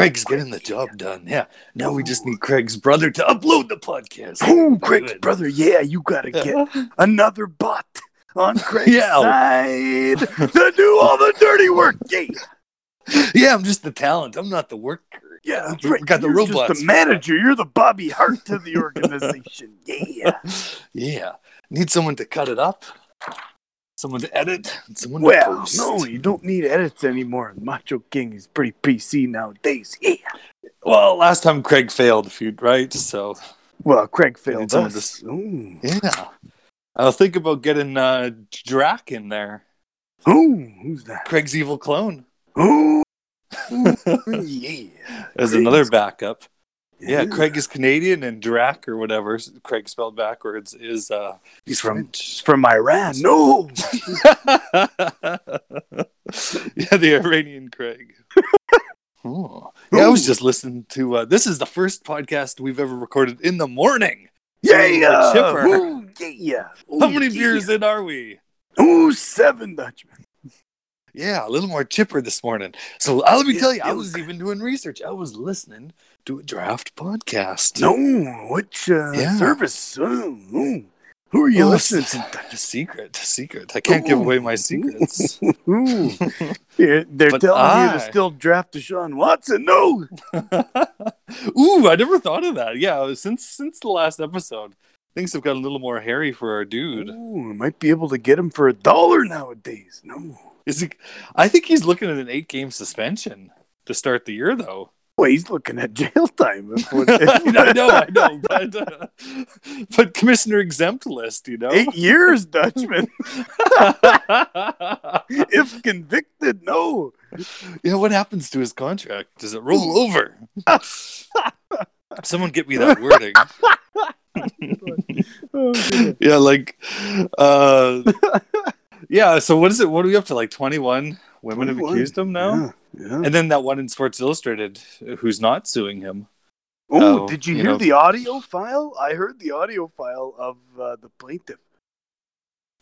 Craig's getting the job done. Yeah. Now we just need Craig's brother to upload the podcast. Oh, Craig's Good. brother. Yeah, you gotta get another butt on Craig's Yeah. side to do all the dirty work. Yeah, Yeah, I'm just the talent. I'm not the worker. yeah, that's We right. got the You're robots. Just the manager. You're the Bobby Hart to the organization. Yeah. Yeah. Need someone to cut it up, someone to edit, and someone Well, to post. no, you don't need edits anymore. Macho King is pretty PC nowadays. Yeah. Well, last time Craig failed a few, right? So, Well, Craig failed us. to- yeah. I'll think about getting uh, Drac in there. Ooh, who's that? Craig's evil clone Ooh. yeah. as Craig's- another backup. Yeah, Craig is Canadian and Drac or whatever, Craig spelled backwards, is uh He's from French. from Iran. No. yeah, the Iranian Craig. Oh. Yeah, I was just listening to uh, this is the first podcast we've ever recorded in the morning. Yeah. Like chipper. Ooh, yeah. How many yeah. beers in are we? Ooh, seven Dutchmen. Yeah, a little more chipper this morning. So uh, let me Yeah, tell you, I was even doing research. I was listening to a draft podcast. No, which uh, Yeah. service? Ooh, ooh. Who are you Oh, listening s- Secret, secret. I can't give away my secrets. Ooh. They're, they're telling you I- to still draft Deshaun Watson. No. Ooh, I never thought of that. Yeah, since since the last episode, things have got a little more hairy for our dude. Ooh, might be able to get him for a dollar nowadays. No. Is he? I think he's looking at an eight game suspension to start the year, though. Well, he's looking at jail time. what- I know, I know, but uh, but commissioner exempt list, you know. Eight years, Dutchman. if convicted, no. yeah, what happens to his contract? Does it roll over? Someone get me that wording. Oh, yeah, like, uh, yeah. So what is it? What are we up to? Like twenty-one women have accused him now, Yeah, yeah. and then that one in Sports Illustrated who's not suing him. Oh, did you, you hear know- the audio file? I heard the audio file of uh, the plaintiff.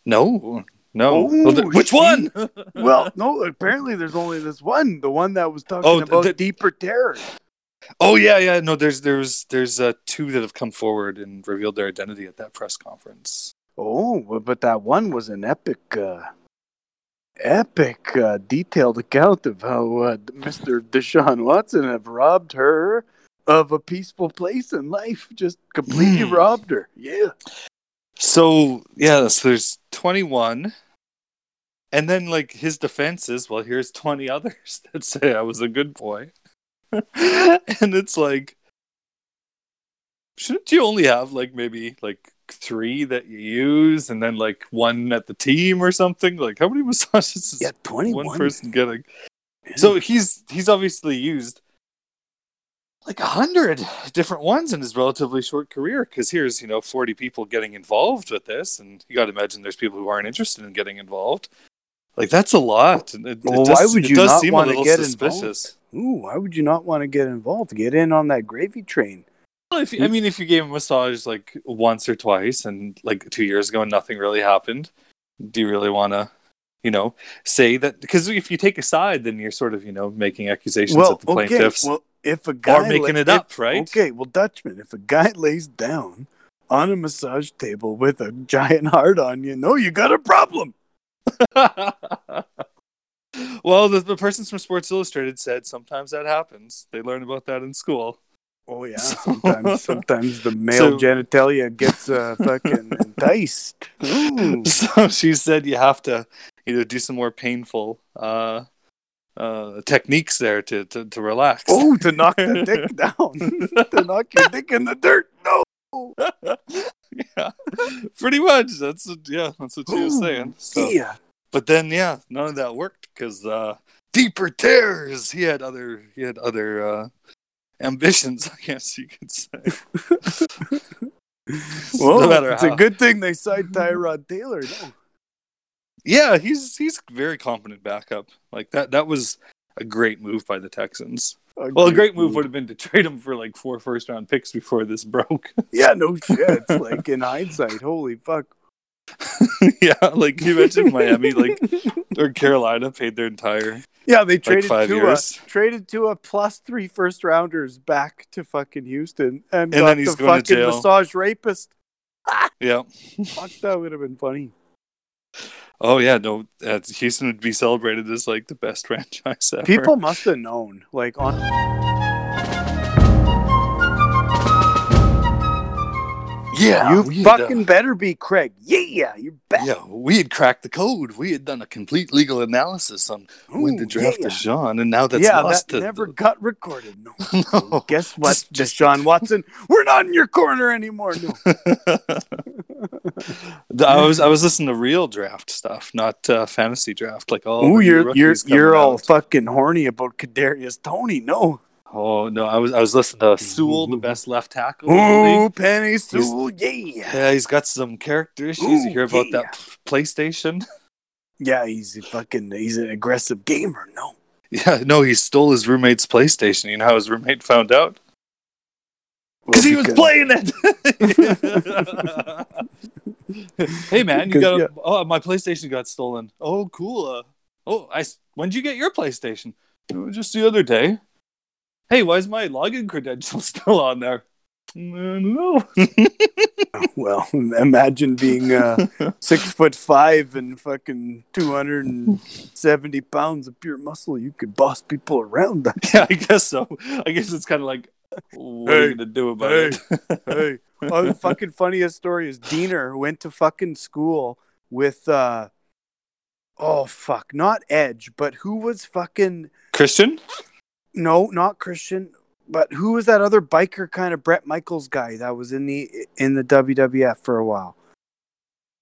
No, no. Oh, Well, th- which she- one? Well, no, apparently there's only this one, the one that was talking Oh, about the- deeper terror. oh yeah, yeah. No, there's there's there's uh, two that have come forward and revealed their identity at that press conference. Oh, but that one was an epic, uh, epic, uh, detailed account of how uh, Mr. Deshaun Watson have robbed her of a peaceful place in life. Just completely Hmm. robbed her. Yeah. So yeah, so there's 21, and then like his defense is, well, here's 20 others that say I was a good boy, and it's like, shouldn't you only have like maybe like three that you use, and then like one at the team or something? Like how many massages is Yeah, 21. one person getting? Yeah. So he's he's obviously used like a hundred different ones in his relatively short career. Because here's you know forty people getting involved with this, and you got to imagine there's people who aren't interested in getting involved. Like that's a lot. And it, it does, why would you does not seem a wanna little get suspicious. Ooh, why would you not want to get involved? Get in on that gravy train. If you- I mean, if you gave a massage like once or twice, and like two years ago, and nothing really happened, do you really want to, you know, say that? Because if you take a side, then you're sort of, you know, making accusations Well, at the okay. plaintiffs. Well, if a guy making la- it up, if- right? Okay, well, Dutchman, if a guy lays down on a massage table with a giant heart on you, know you got a problem. well, the, the persons from Sports Illustrated said sometimes that happens. They learn about that in school. Oh yeah, sometimes sometimes the male So- genitalia gets uh, fucking enticed. Ooh. So she said you have to, know, do some more painful uh, uh, techniques there to, to, to relax. Oh, to knock the dick down, to knock your dick in the dirt. No. yeah, pretty much. That's what, yeah, that's what she was saying. So, Yeah. but then yeah, none of that worked because uh, deeper tears. He had other he had other uh, ambitions. I guess you could say. Well, No it's how- a good thing they signed Tyrod Taylor. No. Yeah, he's he's a very competent backup. Like that that was a great move by the Texans. Well, a great move would have been to trade him for like four first round picks before this broke. Yeah, no shit. Like in hindsight, holy fuck. yeah, like you mentioned Miami like or Carolina paid their entire Yeah, they like traded five Tua, years. traded Tua plus three first rounders back to fucking Houston, and, And got then he's the going to fucking jail. massage rapist. Yeah. Fuck, that would have been funny. Oh yeah, no. Uh, Houston would be celebrated as like the best franchise ever. People must have known, like on. Yeah, you uh, fucking better be Craig. Yeah, you bet. yeah, we had cracked the code. We had done a complete legal analysis on when to draft yeah. Deshaun, and now that's yeah, lost that never got recorded. No. no. Guess what, Just- just- Deshaun Watson? We're not in your corner anymore. No. I was I was listening to real draft stuff, not uh, fantasy draft. Like all Ooh, the new you're you're you're all fucking horny about Kadarius Toney. No. Oh no, I was I was listening to Sewell, the best left tackle. Ooh, Penei Sewell. Yeah. Yeah, he's got some character issues. Ooh, you hear about yeah. that PlayStation? Yeah, he's a fucking he's an aggressive gamer. No. Yeah, no, he stole his roommate's PlayStation. You know how his roommate found out? Because he was playing it. hey man, you got yeah. oh my PlayStation got stolen. Oh cool. Uh, oh, I when did you get your PlayStation? "Oh, Just the other day. Hey, why is my login credentials still on there? I don't know. Well, imagine being uh, six foot five and fucking two hundred and seventy pounds of pure muscle. You could boss people around. yeah, I guess so. I guess it's kind of like, what are you gonna do about hey, it? hey, oh, the fucking funniest story is Diener went to fucking school with uh, oh fuck, not Edge, but who was fucking Christian? No, not Christian, but who was that other biker kind of Bret Michaels guy that was in the in the WWF for a while?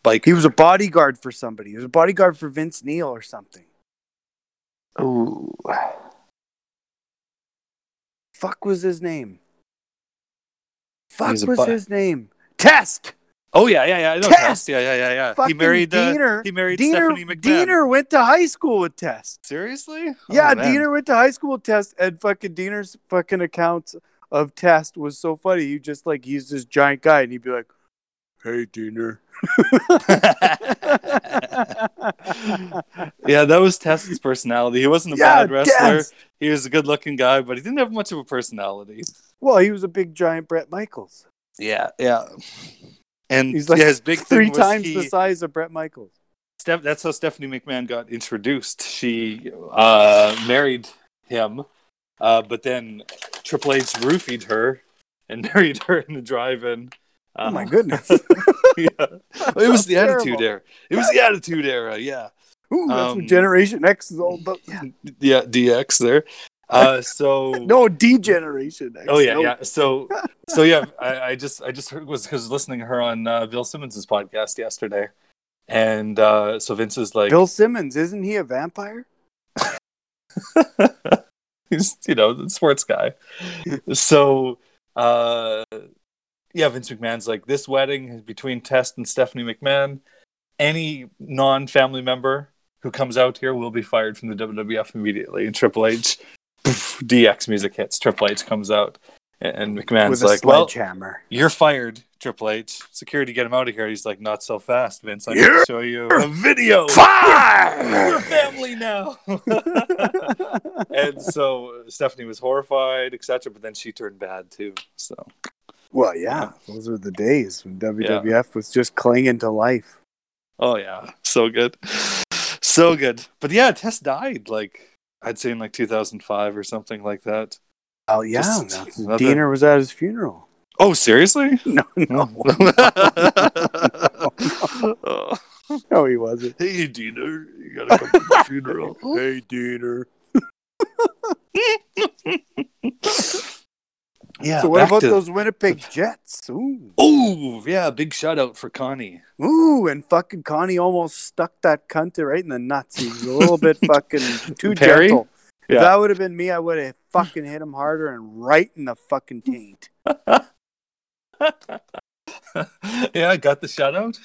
Like He was a bodyguard for somebody. He was a bodyguard for Vince Neil or something. Ooh. Fuck was his name? Fuck was bi- his name? Test. Oh yeah, yeah, yeah. I know Test! Yeah, yeah, yeah, yeah. He Fucking married. Uh, he married Diener, Stephanie McMahon. Diener went to high school with Test. Seriously? Yeah, Oh, man. Diener went to high school with Test, and fucking Diener's fucking account of Test was so funny. He just like he's this giant guy, and he'd be like, "Hey, Diener." yeah, that was Test's personality. He wasn't a yeah, bad wrestler. He was a good-looking guy, but he didn't have much of a personality. Well, he was a big giant Bret Michaels. Yeah, yeah. And He's like yeah, his big three thing was times he, the size of Bret Michaels. Steph, that's how Stephanie McMahon got introduced. She uh, married him, uh, but then Triple H roofied her and married her in the drive-in. Oh my Uh, goodness! yeah. It was the That's Attitude. Era. It was the Attitude Era. Yeah, Ooh, that's Um, what Generation X is all about. Yeah. yeah. DX there. Uh, so No, degeneration. X. Oh yeah, No. yeah. So, so yeah, I, I just, I just heard, was was listening to her on uh, Bill Simmons' podcast yesterday, and uh, so Vince is like, Bill Simmons, isn't he a vampire? he's you know the sports guy. so, uh, yeah, Vince McMahon's like, this wedding is between Test and Stephanie McMahon. Any non-family member who comes out here will be fired from the WWF immediately. And Triple H, poof, DX music hits. Triple H comes out, and McMahon's like, well. You're fired, Triple H. Security, get him out of here. He's like, not so fast, Vince. I'm You're gonna show you a video. We're Fire! family now. and so Stephanie was horrified, etc. But then she turned bad too. So well, yeah, those were the days when WWF was just clinging to life. oh yeah, so good, so good. But yeah, Test died like I'd say in like 2005 or something like that. Oh yeah, Just another- Diener was at his funeral. Oh seriously? No, no, Oh. no, he wasn't. Hey, Diener, you gotta come to my funeral. Hey, Diener. Yeah. so what about to- those Winnipeg Jets? Ooh, Oh, yeah, big shout out for Connie. ooh, and fucking Connie almost stuck that cunt right in the nuts. He was a little bit fucking too Perry? gentle. If Yeah. that would have been me, I would have fucking hit him harder and right in the fucking taint. yeah, I got the shout out.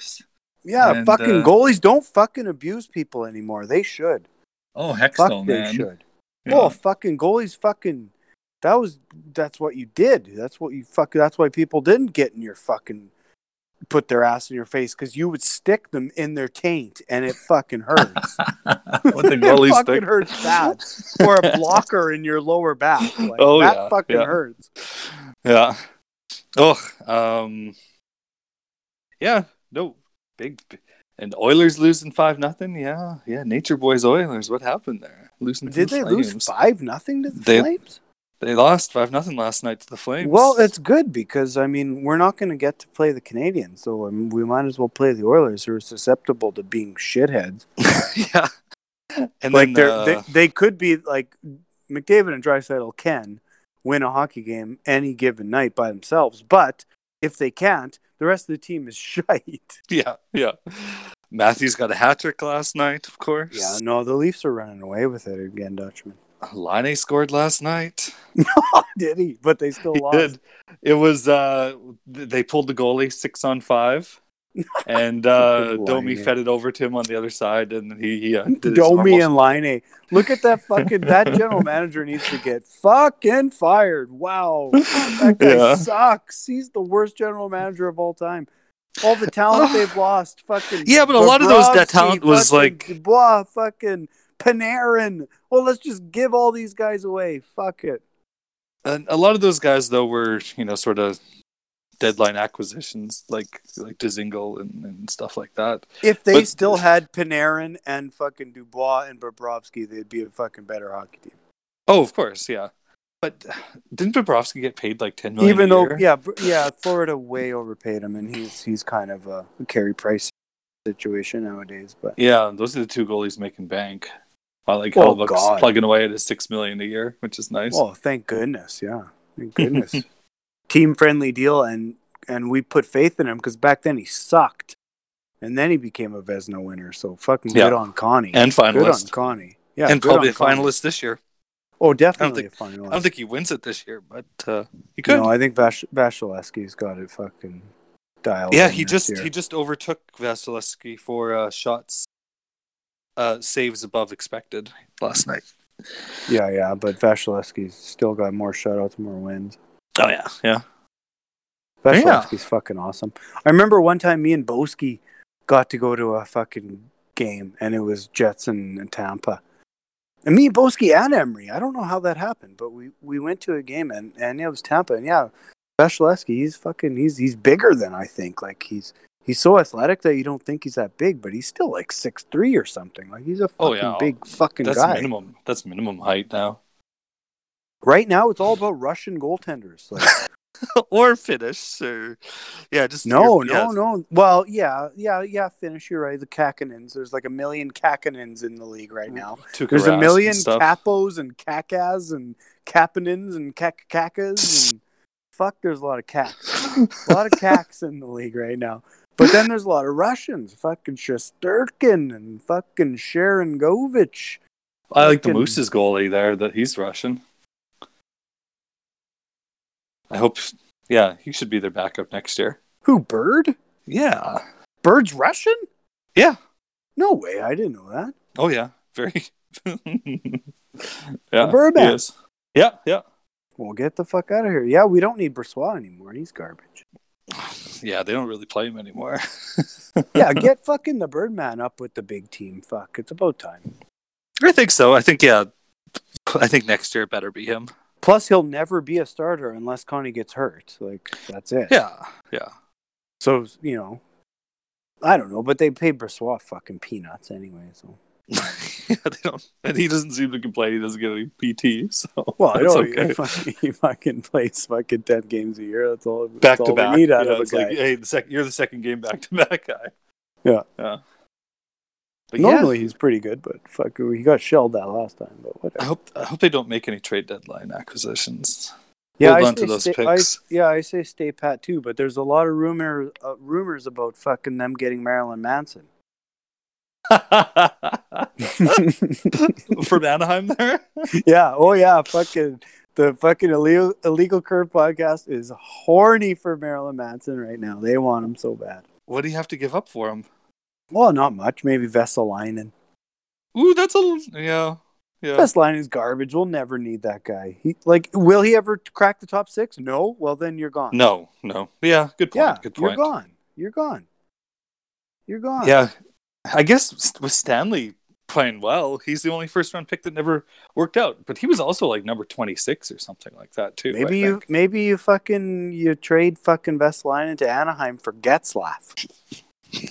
Yeah, And, fucking uh, goalies don't fucking abuse people anymore. They should. Oh, heck Fuck, no, they man. should. Yeah. Well, fucking goalies, fucking. That was that's what you did. That's what you fuck. That's why people didn't get in your fucking put their ass in your face because you would stick them in their taint and it fucking hurts. With the it goalie fucking stick. hurts bad. Or a blocker in your lower back. Like, Oh, that yeah, fucking yeah. hurts. Yeah. Oh, um, yeah. No, big. And Oilers losing five nothing. Yeah, yeah. Nature Boys Oilers. What happened there? Losing. Did the they lose five nothing to the They- Flames? They lost five nothing last night to the Flames. Well, it's good because I mean we're not going to get to play the Canadians, so I mean, we might as well play the Oilers, who are susceptible to being shitheads. yeah. And like then, uh, they they could be like McDavid and Draisaitl can win a hockey game any given night by themselves, but if they can't, the rest of the team is shite. yeah, yeah. Matthews got a hat trick last night, of course. Yeah, no, the Leafs are running away with it again, Dutchman. Laine scored last night. Did he? But they still He lost. did. It was uh they pulled the goalie six on five. And uh Domi fed it over to him on the other side and he, he uh, did Domi and Laine. Look at that fucking that general manager needs to get fucking fired. Wow. That guy Yeah. sucks. He's the worst general manager of all time. All the talent they've lost, fucking Yeah, but a lot of those that talent was like Dubois, fucking Panarin. Well, let's just give all these guys away. Fuck it. and a lot of those guys though were, you know, sort of deadline acquisitions like like Dzingel and, and stuff like that. If they But- still had Panarin and fucking Dubois and Bobrovsky, they'd be a fucking better hockey team. Oh, of course, yeah. But didn't Bobrovsky get paid like ten million? Even though, yeah, yeah, Florida way overpaid him, and he's he's kind of a Carey Price situation nowadays. But Yeah, those are the two goalies making bank. While like Oh, Hellebuyck's God. plugging away at his six million a year, which is nice. oh, thank goodness, yeah, thank goodness, team friendly deal, and and we put faith in him because back then he sucked, and then he became a Vezina winner. So fucking Yeah. good on Connie, and good on finalist, Connie, yeah, and probably a Connie. finalist this year. Oh, definitely think- a finalist. I don't think he wins it this year, but uh, he could. No, I think Vash- Vasilevskiy's got it fucking dialed. yeah, he just year. he just overtook Vasilevsky for uh, shots, uh, saves above expected last night. yeah, yeah, but Vasilevskiy's still got more shutouts, more wins. Oh yeah, yeah. Vasilevskiy's fucking awesome. I remember one time me and Boski got to go to a fucking game, and it was Jets and, and Tampa. And me and Boski and Emery, I don't know how that happened, but we, we went to a game, and, and it was Tampa. And yeah, Vasilevsky, he's fucking, he's he's bigger than I think. Like he's he's so athletic that you don't think he's that big, but he's still like six three or something. Like he's a oh, fucking Oh, yeah. big fucking That's guy. minimum. That's minimum height now. Right now, it's all about Russian goaltenders. Like, or Finnish, or yeah, just No, yeah, no, no. Well, yeah, yeah, yeah. Finnish. You're right. The Kakanins. There's like a million Kakanins in the league right now. Mm, Tuukka There's a million and stuff. Capos and Kakas and Kapanins and Kakakas and fuck. There's a lot of cats. a lot of cats in the league right now. But then there's a lot of Russians. Fucking Shesterkin and fucking Sharangovich. I like the Moose's goalie there. That he's Russian. I hope. Yeah, he should be their backup next year. Who? Bird? Yeah. Bird's Russian? Yeah. No way. I didn't know that. Oh yeah. Very. yeah. Birdman. is. Yeah. Yeah. Well, get the fuck out of here. Yeah, we don't need Brossoit anymore. He's garbage. Yeah. They don't really play him anymore. yeah, get fucking the Birdman up with the big team. Fuck, it's about time. I think so. I think yeah. I think next year better be him. Plus, he'll never be a starter unless Connie gets hurt. Like that's it. Yeah. Yeah. So you know, I don't know, but they pay Brossoit fucking peanuts anyway. So yeah, they don't, and he doesn't seem to complain. He doesn't get any PT, so well, I that's know okay. he, fucking, he fucking plays fucking ten games a year. That's all. Back that's to all back. Need out Yeah, of it's guy. like, hey, the sec- you're the second game back to back guy. Yeah. yeah. But yeah, Normally he's pretty good, but fuck, he got shelled that last time. But I hope I hope they don't make any trade deadline acquisitions. Yeah, Hold I on to say those stay, I- picks. yeah, I say stay pat too, but there's a lot of rumor uh, rumors about fucking them getting Marilyn Manson. From Anaheim, there. yeah, oh yeah, fucking the fucking illegal illegal curve podcast is horny for Marilyn Manson right now. They want him so bad. What do you have to give up for him? Well, not much. Maybe vessel Vesalainen. Ooh, that's a yeah, yeah. Vesalainen's garbage. We'll never need that guy. He like, will he ever crack the top six? No. Well, then you're gone. No, no. Yeah, good point. Yeah, good point. you're gone. You're gone. You're gone. Yeah, I guess with Stanley playing well, he's the only first round pick that never worked out. But he was also like number twenty six or something like that too. Maybe you maybe you fucking you trade fucking Vesalainen to Anaheim for Getzlaf.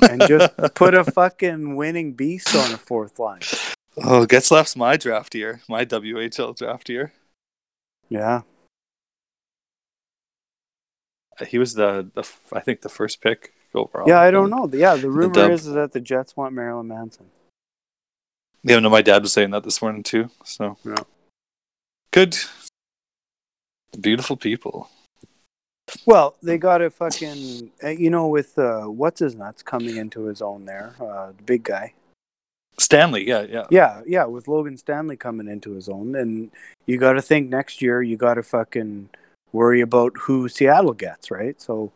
and just put a fucking winning beast on a fourth line. Oh, Getzlaf's my draft year, my WHL draft year. Yeah. He was the, the I think the first pick overall. Yeah, I don't know. Yeah, the rumor dub. is that the Jets want Marilyn Manson. Yeah, no, my dad was saying that this morning too. So Yeah. good, beautiful people. Well, they got a fucking uh, you know with uh, what's his nuts coming into his own there, uh, the big guy. Stanley, yeah, yeah. Yeah, yeah, with Logan Stanley coming into his own, and you got to think next year you got to fucking worry about who Seattle gets, right? So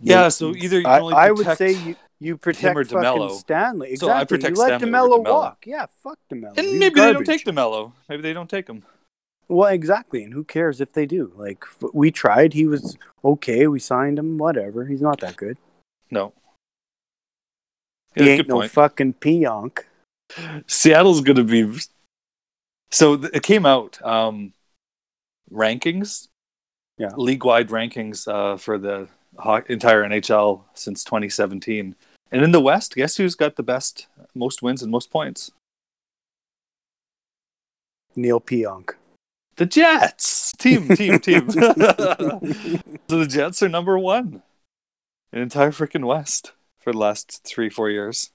Yeah, so either you can I, only I would say you you protect him or DeMelo. Stanley. So I Exactly. protect you let Stanley DeMelo DeMelo. walk. Yeah, fuck DeMelo. And He's maybe they don't garbage. take DeMelo. Maybe they don't take him. Well, exactly, and who cares if they do? Like we tried, he was okay. We signed him, whatever. He's not that good. No. he ain't no point. fucking Pionk. Seattle's going to be. So it came out um, rankings, Yeah. league-wide rankings uh, for the entire NHL since 2017, and in the West, guess who's got the best, most wins and most points? Neil Pionk. The Jets. Team, team, team. so the Jets are number one in entire freaking West for the last three, four years.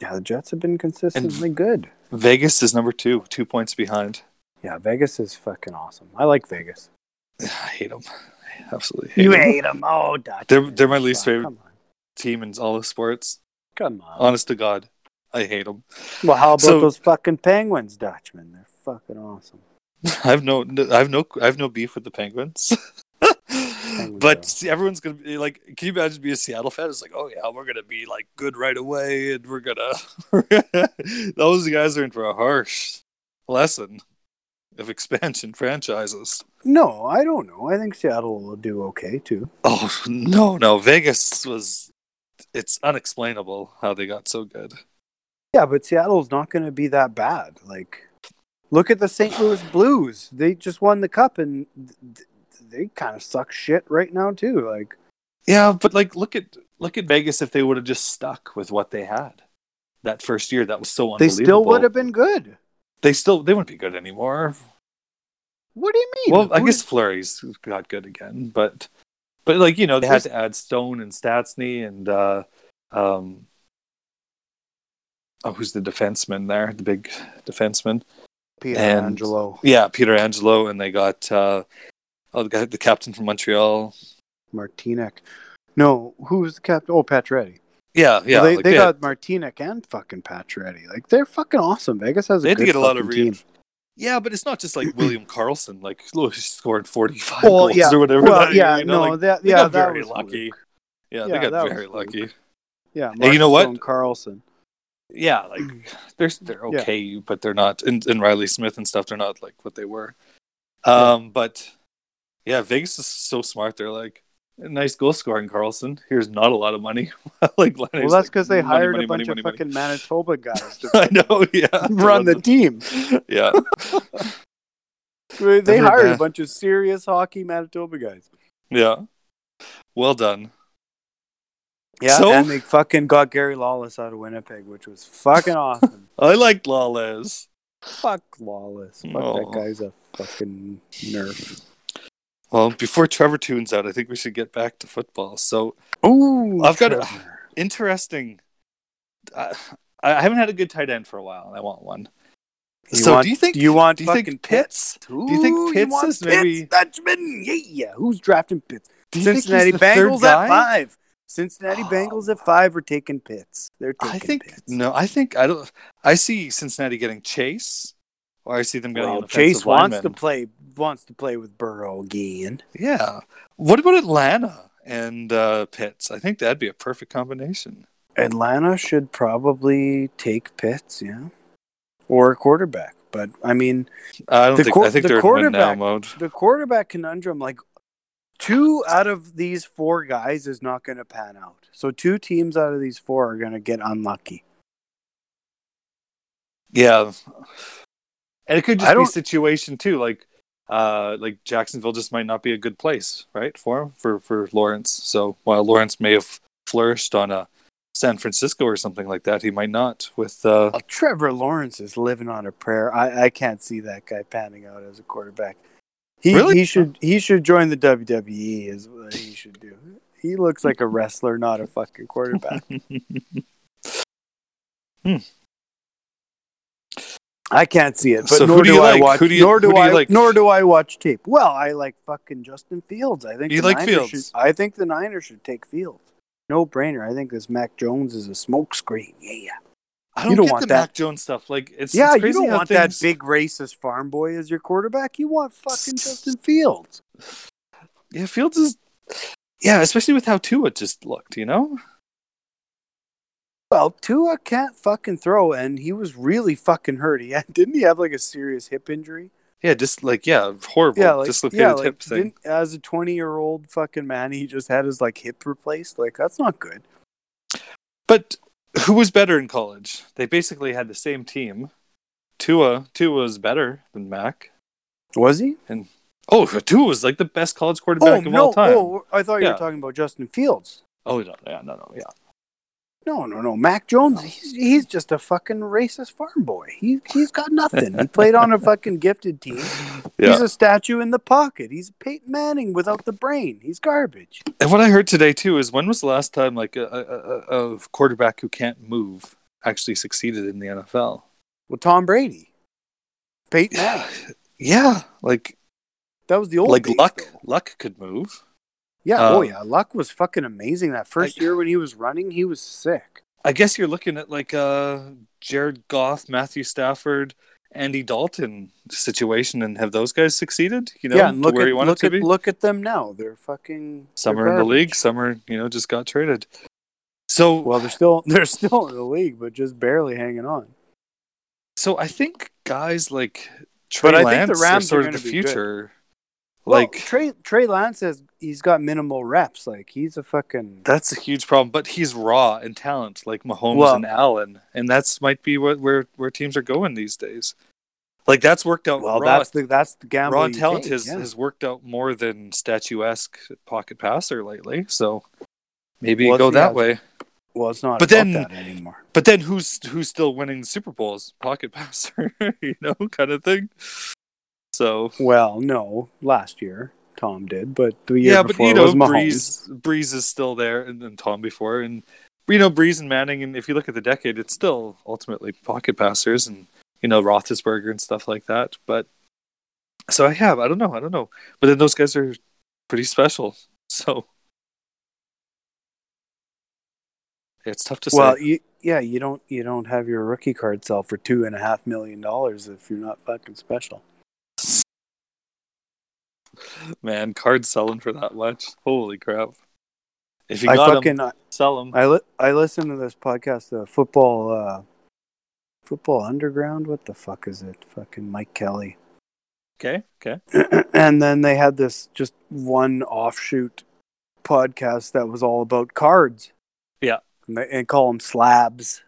Yeah, the Jets have been consistently good. Vegas is number two, two points behind. Yeah, Vegas is fucking awesome. I like Vegas. I hate them. Absolutely hate 'em. hate them. Oh, Dutch. They're- they're my least favorite. Team in all the sports. Come on. Honest to God, I hate them. well, how about So- those fucking Penguins, Dutchman? They're fucking awesome. I have no, I have no, I have no beef with the Penguins. but see, everyone's gonna be like, can you imagine being a Seattle fan? It's like, oh yeah, we're gonna be like good right away, and we're gonna. Those guys are in for a harsh lesson of expansion franchises. No, I don't know. I think Seattle will do okay too. Oh no, no, Vegas was. It's unexplainable how they got so good. Yeah, but Seattle's not going to be that bad. Like, look at the St. Louis Blues. They just won the cup, and th- th- they kind of suck shit right now too. Like, Yeah, but like look at look at Vegas if they would have just stuck with what they had that first year. That was so unbelievable. they still would have been good. They still they wouldn't be good anymore. What do you mean? Well, I guess did- Fleury's got good again, but but like you know they had to add Stone and Stastny and uh, um oh who's the defenseman there the big defenseman Peter and- Angelo, yeah Pietrangelo and they got uh, oh the guy the captain from Montreal Martinez. No, who's the captain? Oh, Pacioretty. yeah yeah Well, they like they they, got Martinez and fucking Pacioretty. Like, they're fucking awesome. Vegas has a they had to get a lot of fucking re- team. Yeah but it's not just like William Karlsson like oh, he scored forty five Well, goals yeah. or whatever Well, that yeah, you know, no, like, that they yeah, got that very lucky yeah, Yeah, they got very lucky Yeah, And you know what? Carlson. yeah, like they're they're Yeah. okay, but they're not. And, and Reilly Smith and stuff, they're not like what they were. Um, but yeah, Vegas is so smart. They're like nice goal scoring, Karlsson. Here's not a lot of money. like, Well, that's like, because they hired money, a bunch money, of money, fucking Manitoba guys to. I know. Yeah, run the team. Yeah, They Never hired a bunch of serious hockey Manitoba guys. yeah. Well done. Yeah, So- and they fucking got Gary Lawless out of Winnipeg, which was fucking awesome. I liked Lawless. Fuck Lawless. Fuck Oh. that guy's a fucking nerf. Well, before Trevor tunes out, I think we should get back to football. So Ooh, I've got an interesting. Uh, I haven't had a good tight end for a while, and I want one. You so want- do you think? Do you want do you think Pitts? Pitts? Do you think Ooh, Pitts want is maybe- Pitts, Dutchman? Yeah, yeah. Who's drafting Pitts? You Cincinnati Bengals at five. Cincinnati Oh. Bengals at five are taking Pitts. They're taking I think Pitts. no. I think I don't. I see Cincinnati getting Chase, or I see them getting Well, Chase wants to play wants to play with Burrow again. Yeah. What about Atlanta and uh, Pitts? I think that'd be a perfect combination. Atlanta should probably take Pitts, yeah, or a quarterback. But I mean, I don't The think. quar- I think the they're in win now quarterback- mode. the quarterback conundrum, like two out of these four guys is not going to pan out. So two teams out of these four are going to get unlucky. Yeah, and it could I just be a situation too, like uh, like Jacksonville just might not be a good place, right, for him, for for Lawrence. So while Lawrence may have flourished on a San Francisco or something like that, he might not with. Uh, Well, Trevor Lawrence is living on a prayer. I, I can't see that guy panning out as a quarterback. He Really? he should he should join the WWE is what he should do. He looks like a wrestler, not a fucking quarterback. I can't see it, but So who nor do do, you I like? watch. Do you- nor do who do you I. like? Nor do I watch tape. Well, I like fucking Justin Fields. I think You the like Niners Fields? Should, I think the Niners should take Fields. No brainer. I think this Mac Jones is a smokescreen. Yeah, yeah. I don't, You don't get want the that. Mac Jones stuff. Like it's Yeah, it's you don't want things- that big racist farm boy as your quarterback. You want fucking Justin Fields. Yeah, Fields is. Yeah, especially with how Tua just looked. You know. Well, Tua can't fucking throw, and he was really fucking hurt. He had, didn't he have like a serious hip injury? Yeah, just like yeah, horrible. Yeah, like dislocated yeah, like hip thing. as a twenty-year-old fucking man, he just had his like hip replaced. Like that's not good. But who was better in college? They basically had the same team. Tua, Tua was better than Mac. Was he? And oh, Tua was like the best college Oh quarterback of no! all time. Oh, I thought you Yeah. were talking about Justin Fields. Oh, no, yeah, no, no, yeah. No, no, no. Mac Jones, oh. he's, he's just a fucking racist farm boy. He he's got nothing. He played on a fucking gifted team. Yeah. He's a statue in the pocket. He's Peyton Manning without the brain. He's garbage. And what I heard today too is when was the last time like a, a, a, a quarterback who can't move actually succeeded in the NFL? Well, Tom Brady, Peyton Manning. Yeah, like That was the old like days, luck. though. Luck could move. Yeah. Um, oh yeah. Luck was fucking amazing. That first I- year when he was running, he was sick. I guess you're looking at like uh Jared Goff, Matthew Stafford, Andy Dalton situation, and have those guys succeeded? You know, yeah. And look where at you want look to at be. look at them now. They're fucking. Some they're are in the league, some are you know just got traded. So Well, they're still they're still in the league, but just barely hanging on. so I think guys like Trey But I think the Lance Rams are sort are of the gonna future. Well, Like Trey Trey Lance has he's got minimal reps. Like he's a fucking. That's a huge problem, but he's raw in talent, like Mahomes Well- and Allen, and that's might be what where where teams are going these days. Like that's worked out. Well, raw, that's the that's the gamble. raw talent take, has yeah. has worked out more than statuesque pocket passer lately. So maybe Well, go that yeah, way. Well, it's not But then- that anymore. But then who's who's still winning Super Bowls? Pocket passer, you know, kind of thing. So Well, no, last year Tom did, but the year yeah, but before you know, was Mahomes. Brees Brees is still there, and then Tom before, and you know, Brees and Manning, and if you look at the decade, it's still ultimately pocket passers, and you know, Roethlisberger and stuff like that. But so I have, I don't know, I don't know, but then those guys are pretty special, so it's tough to Well, say. you, yeah, you don't you don't have your rookie card sell for two and a half million dollars if you're not fucking special. Man, cards selling for that much, holy crap! If you I got fucking them, sell them. I li- I listen to this podcast, uh, football, uh, football underground. What the fuck is it? Fucking Mike Kelly. Okay, okay. and then they had this just one offshoot podcast that was all about cards. Yeah. and they and call them slabs.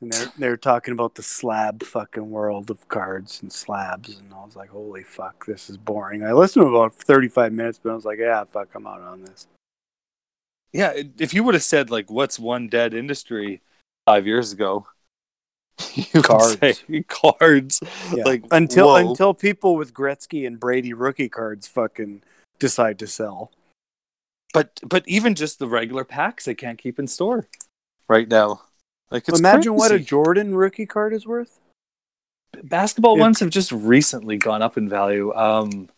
And they're they're talking about the slab fucking world of cards and slabs, and I was like, holy fuck, this is boring. I listened to about thirty five minutes, but I was like, yeah, fuck, I'm out on this. Yeah, if you would have said like, "What's one dead industry?" five years ago, you Cards. cards. Yeah. Like until whoa. until people with Gretzky and Brady rookie cards fucking decide to sell. but but even just the regular packs, they can't keep in store right now. Like it's Imagine what a. Jordan rookie card is worth. basketball if- ones have just recently gone up in value. Um,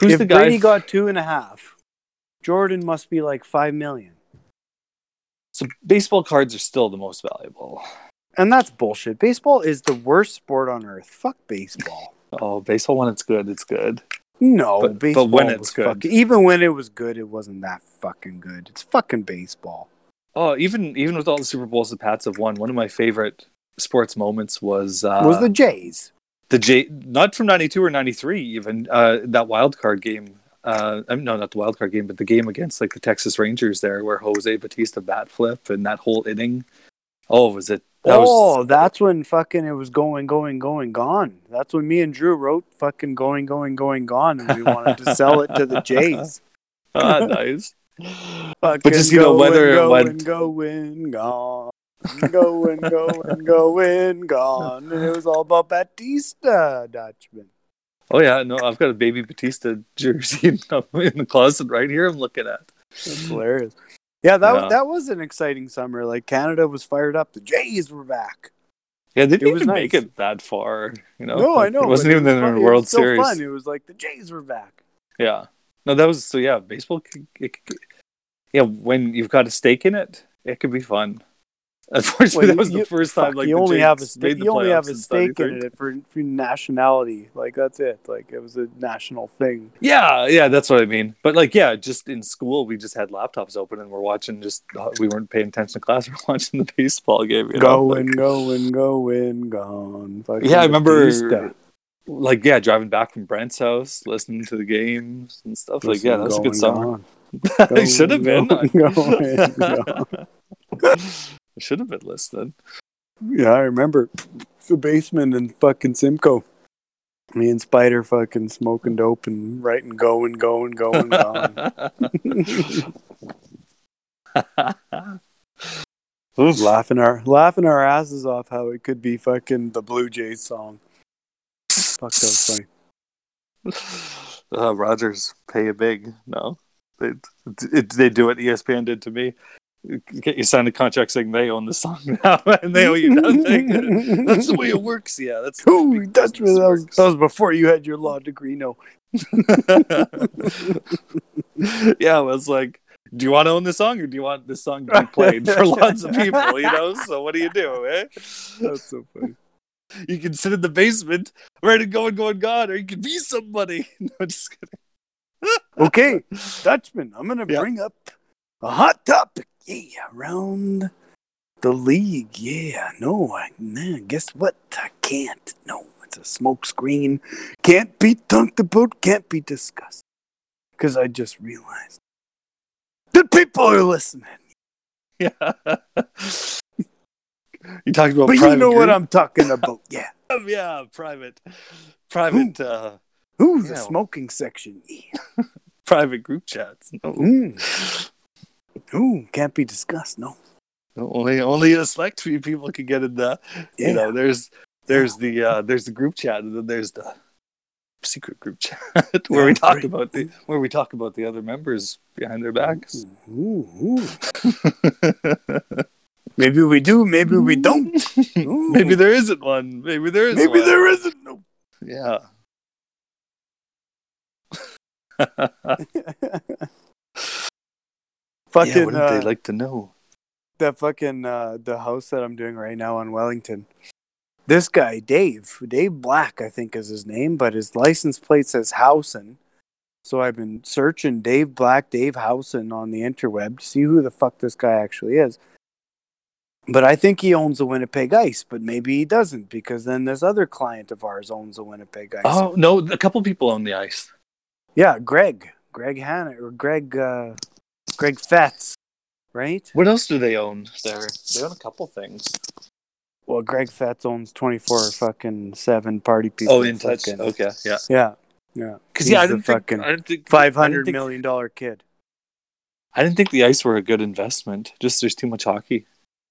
who's if the guy? Brady got two and a half, Jordan must be like five million. so baseball cards are still the most valuable. And that's bullshit. Baseball is the worst sport on earth. Fuck baseball. Oh, baseball when it's good, it's good. No, But- but when it's good. fucking- even when it was good, it wasn't that fucking good. It's fucking baseball. Oh, even even with all the Super Bowls the Pats have won, one of my favorite sports moments was uh, was the Jays? the J not from '92 or '93 even uh, that wild card game uh, I mean, no, not the wild card game, but the game against like the Texas Rangers there, where Jose Bautista bat flip and that whole inning. Oh, was it? That oh, was, that's when fucking it was going, going, going, gone. That's when me and Drew wrote fucking going, going, going, gone, and we wanted to sell it to the Jays. ah, nice. Fucking just, you know, whether it going, went- going, gone. Going, going, going, gone. And it was all about Bautista, Dutchman. Oh yeah, no, I've got a baby Bautista jersey in, the closet right here. I'm looking at. That's hilarious. Yeah, that Yeah. that was an exciting summer. Like Canada was fired up. The Jays were back. Yeah, they didn't It was even make it that far. You know, No, I know. It wasn't but even was in the it World was still Series. Fun. It was like the Jays were back. Yeah. No, that was so. Yeah, baseball. Could, it, yeah, when you've got a stake in it, it could be fun. Unfortunately, Well, that was you- the first time. Like you only Jays have a stake. You only have a stake in it for, for nationality. Like that's it. Like it was a national thing. Yeah, yeah, that's what I mean. But like, yeah, just in school, we just had laptops open and we're watching. Just uh, we weren't paying attention to class. We're watching the baseball game. You know? going, Like- going, going, gone. Fucking Yeah, I remember-. Like yeah, driving back from Brent's house, listening to the games and stuff. Like yeah, that was a good Going, summer. it should have been. Going, going. I should have been listening. Yeah, I remember the basement and fucking Simcoe. Me and Spider fucking smoking dope and writing going, going, going, gone. Oof. laughing our laughing our asses off how it could be fucking the Blue Jays song. Fuck that was funny. Uh, Rogers pay a big no. They it, they do what ESPN did to me. Get you signed a contract saying they own the song now and they owe you nothing. that's the way it works. Yeah, that's Ooh, that's that was, that was before you had your law degree. No, yeah, it was like, do you want to own the song or do you want this song to be played for lots of people? You know, so what do you do? Eh? that's so funny. You can sit in the basement, ready to go and go and gone, or you can be somebody. No, just kidding. Okay, Dutchman, I'm gonna Yeah. bring up a hot topic. Yeah, around the league. Yeah, no, I nah, guess what? I can't. No, it's a smoke screen. Can't be talked about. Can't be discussed. Because I just realized that people are listening. Yeah. you talking about But you know what? I'm talking about. Yeah. yeah, private, private, uh, Ooh, the Yeah. smoking section. Yeah. private group chats. No, Mm. Ooh, can't be discussed. No. only, only a select few people can get in the. Yeah. You know, there's, there's the, uh, there's the group chat, and then there's the secret group chat where Yeah, we talk right. about the, where we talk about the other members behind their backs. Ooh, ooh. Maybe we do. Maybe we don't. Maybe there isn't one. Maybe there is. Maybe one. there isn't. No. Yeah. fucking yeah, wouldn't uh, they like to know? that fucking uh, the house that I'm doing right now on Wellington. This guy, Dave, Dave Black, I think is his name, but his license plate says Housen. So I've been searching Dave Black, Dave Housen on the interweb to see who the fuck this guy actually is. But I think he owns the Winnipeg Ice, but maybe he doesn't because then this other client of ours owns the Winnipeg Ice. Oh no, a couple people own the ice. Yeah, Greg, Greg Hanna or Greg, uh, Greg Fetz, right? What else do they own there? They own a couple things. Well, Greg Fetz owns twenty four fucking seven party people. Oh, in touch. fucking- Okay, yeah. Yeah, yeah. Because He's yeah, I didn't think fucking I didn't think five hundred million dollar kid. I didn't think the ice were a good investment. Just there's too much hockey.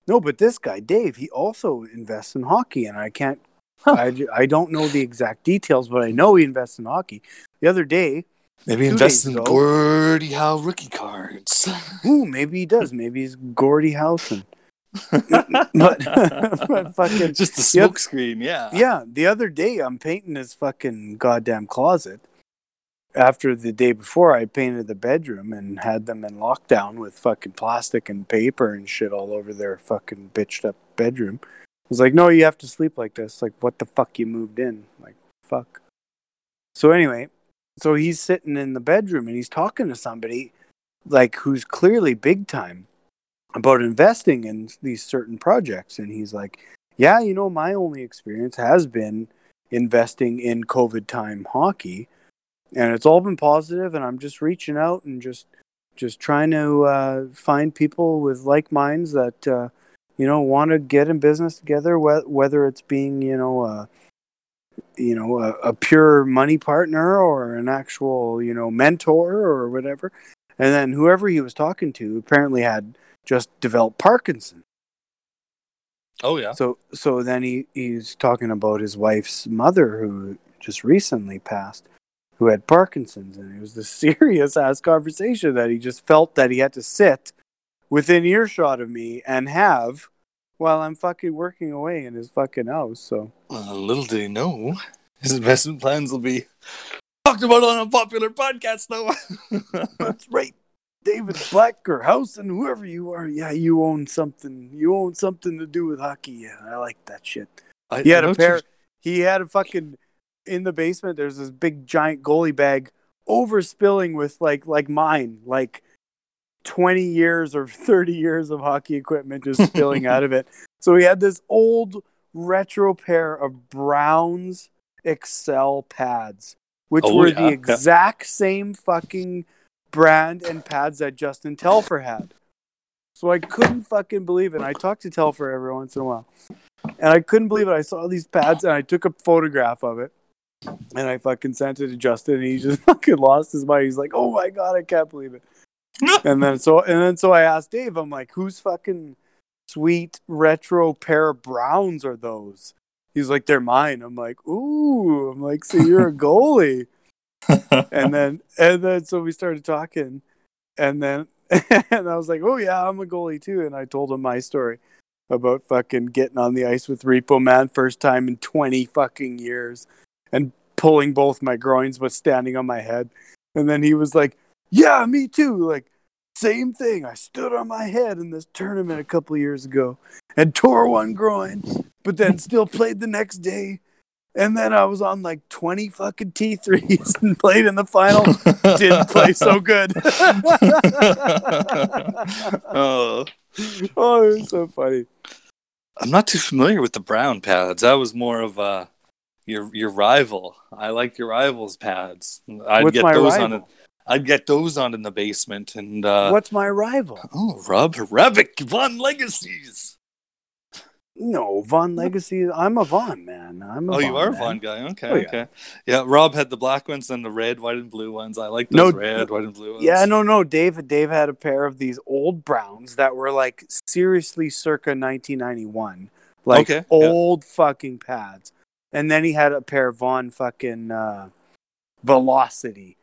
No, but this guy Dave, he also invests in hockey, and I can't. Huh. I, I don't know the exact details, but I know he invests in hockey. The other day, Maybe Two invest in ago. Gordie Howe rookie cards. ooh, maybe he does. Maybe he's Gordie Housen. but, but fucking just a Yeah. smoke screen, yeah. Yeah, the other day I'm painting his fucking goddamn closet. After the day before, I painted the bedroom and had them in lockdown with fucking plastic and paper and shit all over their fucking bitched up bedroom. I was like, no, you have to sleep like this. Like, what the fuck you moved in? Like, fuck. So anyway, so he's sitting in the bedroom and he's talking to somebody like who's clearly big time about investing in these certain projects and he's like yeah, you know, my only experience has been investing in COVID time hockey. And it's all been positive and i'm just reaching out and just just trying to uh, find people with like minds that uh, you know want to get in business together wh- whether it's being you know uh, you know a, a pure money partner or an actual you know mentor or whatever. And then whoever he was talking to apparently had just developed parkinson Oh yeah. so so then he he's talking about his wife's mother who just recently passed, who had Parkinson's, and it was the serious ass conversation that he just felt that he had to sit within earshot of me and have while I'm fucking working away in his fucking house. So Well, little did he know, his investment plans will be talked about on a popular podcast, though. that's right. David Black or House and whoever you are, yeah, you own something. You own something to do with hockey. Yeah, I like that shit. I, He had I a pair. what He had a fucking in the basement. There's this big giant goalie bag overspilling with like like mine, like twenty years or thirty years of hockey equipment just spilling out of it. So we had this old retro pair of Browns Excel pads, which Oh, were yeah, the exact same fucking brand and pads that Justin Telfer had. So I couldn't fucking believe it. And I talked to Telfer every once in a while. And I couldn't believe it. I saw these pads and I took a photograph of it. And I fucking sent it to Justin and he just fucking lost his mind. He's like, Oh my god, I can't believe it. and then so and then so I asked Dave, I'm like, whose fucking sweet retro pair of browns are those? He's like, They're mine. I'm like, Ooh. I'm like, so you're a goalie and then and then so we started talking and then and I was like, "Oh yeah, I'm a goalie too." And I told him my story about fucking getting on the ice with Repo Man first time in 20 fucking years and pulling both my groins but standing on my head. And then he was like, "Yeah, me too." Like same thing. I stood on my head in this tournament a couple of years ago and tore one groin, but then still played the next day. And then I was on like 20 fucking T3s and played in the final. Didn't play so good. oh, oh, it was so funny. I'm not too familiar with the brown pads. I was more of uh, your your rival. I like your rival's pads. I'd What's get those rival? on. In, I'd get those on in the basement and. Uh, What's my rival? Oh, Rob Rebick, Vaughn Legacies. No, Vaughn Legacy. I'm a Vaughn man. I'm a Oh, you are a man. Vaughn guy. Okay, Oh, yeah. okay. Yeah, Rob had the black ones, and the red, white, and blue ones. I like No, those red, white, and blue ones. Yeah, no, no. Dave, Dave had a pair of these old Browns that were like seriously circa 1991, like Okay, yeah. old fucking pads. And then he had a pair of Vaughn fucking uh, Velocity,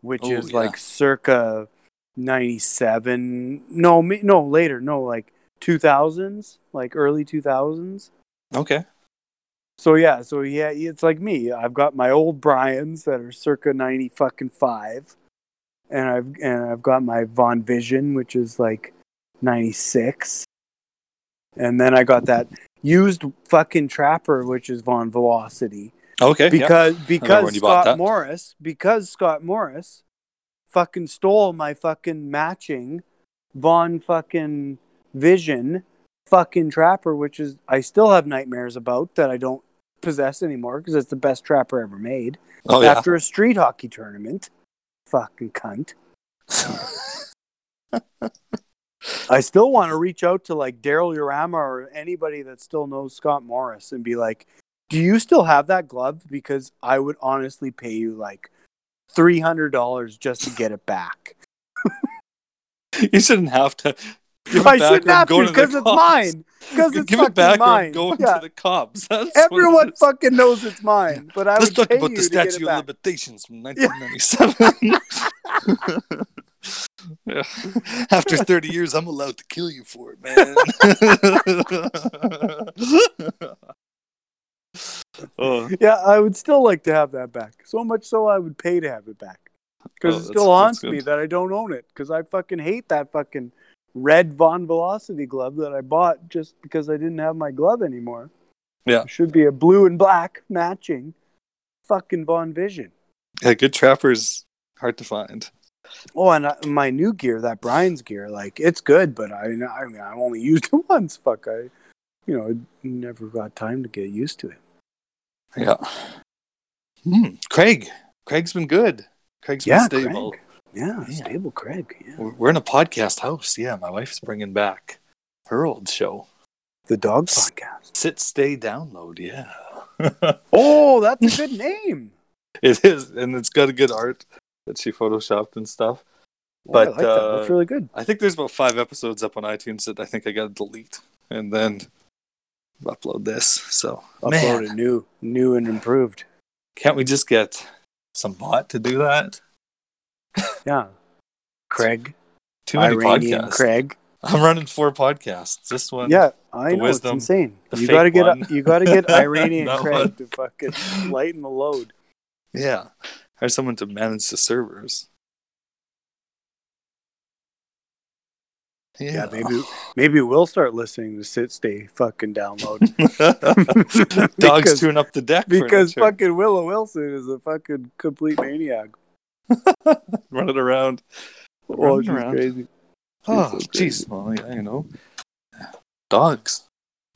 which Oh, is yeah. like circa 97. No, me, no, later. No, like 2000s, like early 2000s. Okay. So yeah, so yeah, it's like me. I've got my old Brian's that are circa ninety fucking five, and I've and I've got my Vaughn Vision, which is like ninety six, and then I got that used fucking Trapper, which is Vaughn Velocity, Okay. because when because Scott. Morris because Scott Morris fucking stole my fucking matching Vaughn fucking Vision fucking Trapper, which is I still have nightmares about that I don't possess anymore because it's the best Trapper ever made Oh yeah. after a street hockey tournament. Fucking cunt. I still want to reach out to like Daryl Urama or anybody that still knows Scott Morris and be like, "Do you still have that glove? Because I would honestly pay you like three hundred dollars just to get it back. you shouldn't have to. Give I shouldn't have to because it's cops. mine. Because it's Give fucking it back mine. or go Yeah. into the cops. That's Everyone fucking knows it's mine, but I Let's would talk pay about you the to statute of limitations from 1997. Yeah. After 30 years, I'm allowed to kill you for it, man. oh, Yeah, I would still like to have that back. So much so I would pay to have it back. Because Oh, it still haunts me that I don't own it. Because I fucking hate that fucking red Vaughn Velocity glove that I bought just because I didn't have my glove anymore. Yeah. It should be a blue and black matching fucking Vaughn Vision. yeah, good trappers hard to find. Oh, and uh, my new gear, that Brian's gear, like it's good, but I, I mean, I only used it once. Fuck, I, you know, never got time to get used to it. Yeah. Hmm. Craig. Craig's been good. Craig's Yeah, been stable. Craig. Yeah, Yeah. stable Craig. Yeah. We're we're in a podcast house. Yeah, my wife's bringing back her old show. The dog podcast. Sit, stay, download. Yeah, Oh, that's a good name. it is, and it's got a good art that she photoshopped and stuff. Oh, I But, like that. uh, That's really good. I think there's about five episodes up on iTunes that I think I got to delete and then upload this. So, Upload it new, new and improved. can't we just get some bot to do that? Yeah. Craig, Too many Iranian podcasts. Craig. I'm running four podcasts. This one, Yeah, I the know wisdom, it's insane. You gotta get one. you gotta get Iranian Craig one. to fucking lighten the load. yeah. Hire someone to manage the servers. Yeah, maybe maybe we'll start listening to Sit Stay fucking download Dogs Because- tune up the deck because furniture, fucking Willow Wilson is a fucking complete maniac. running around. Oh, Running she's around. crazy. Oh, so jeez. Well, yeah, you know, dogs.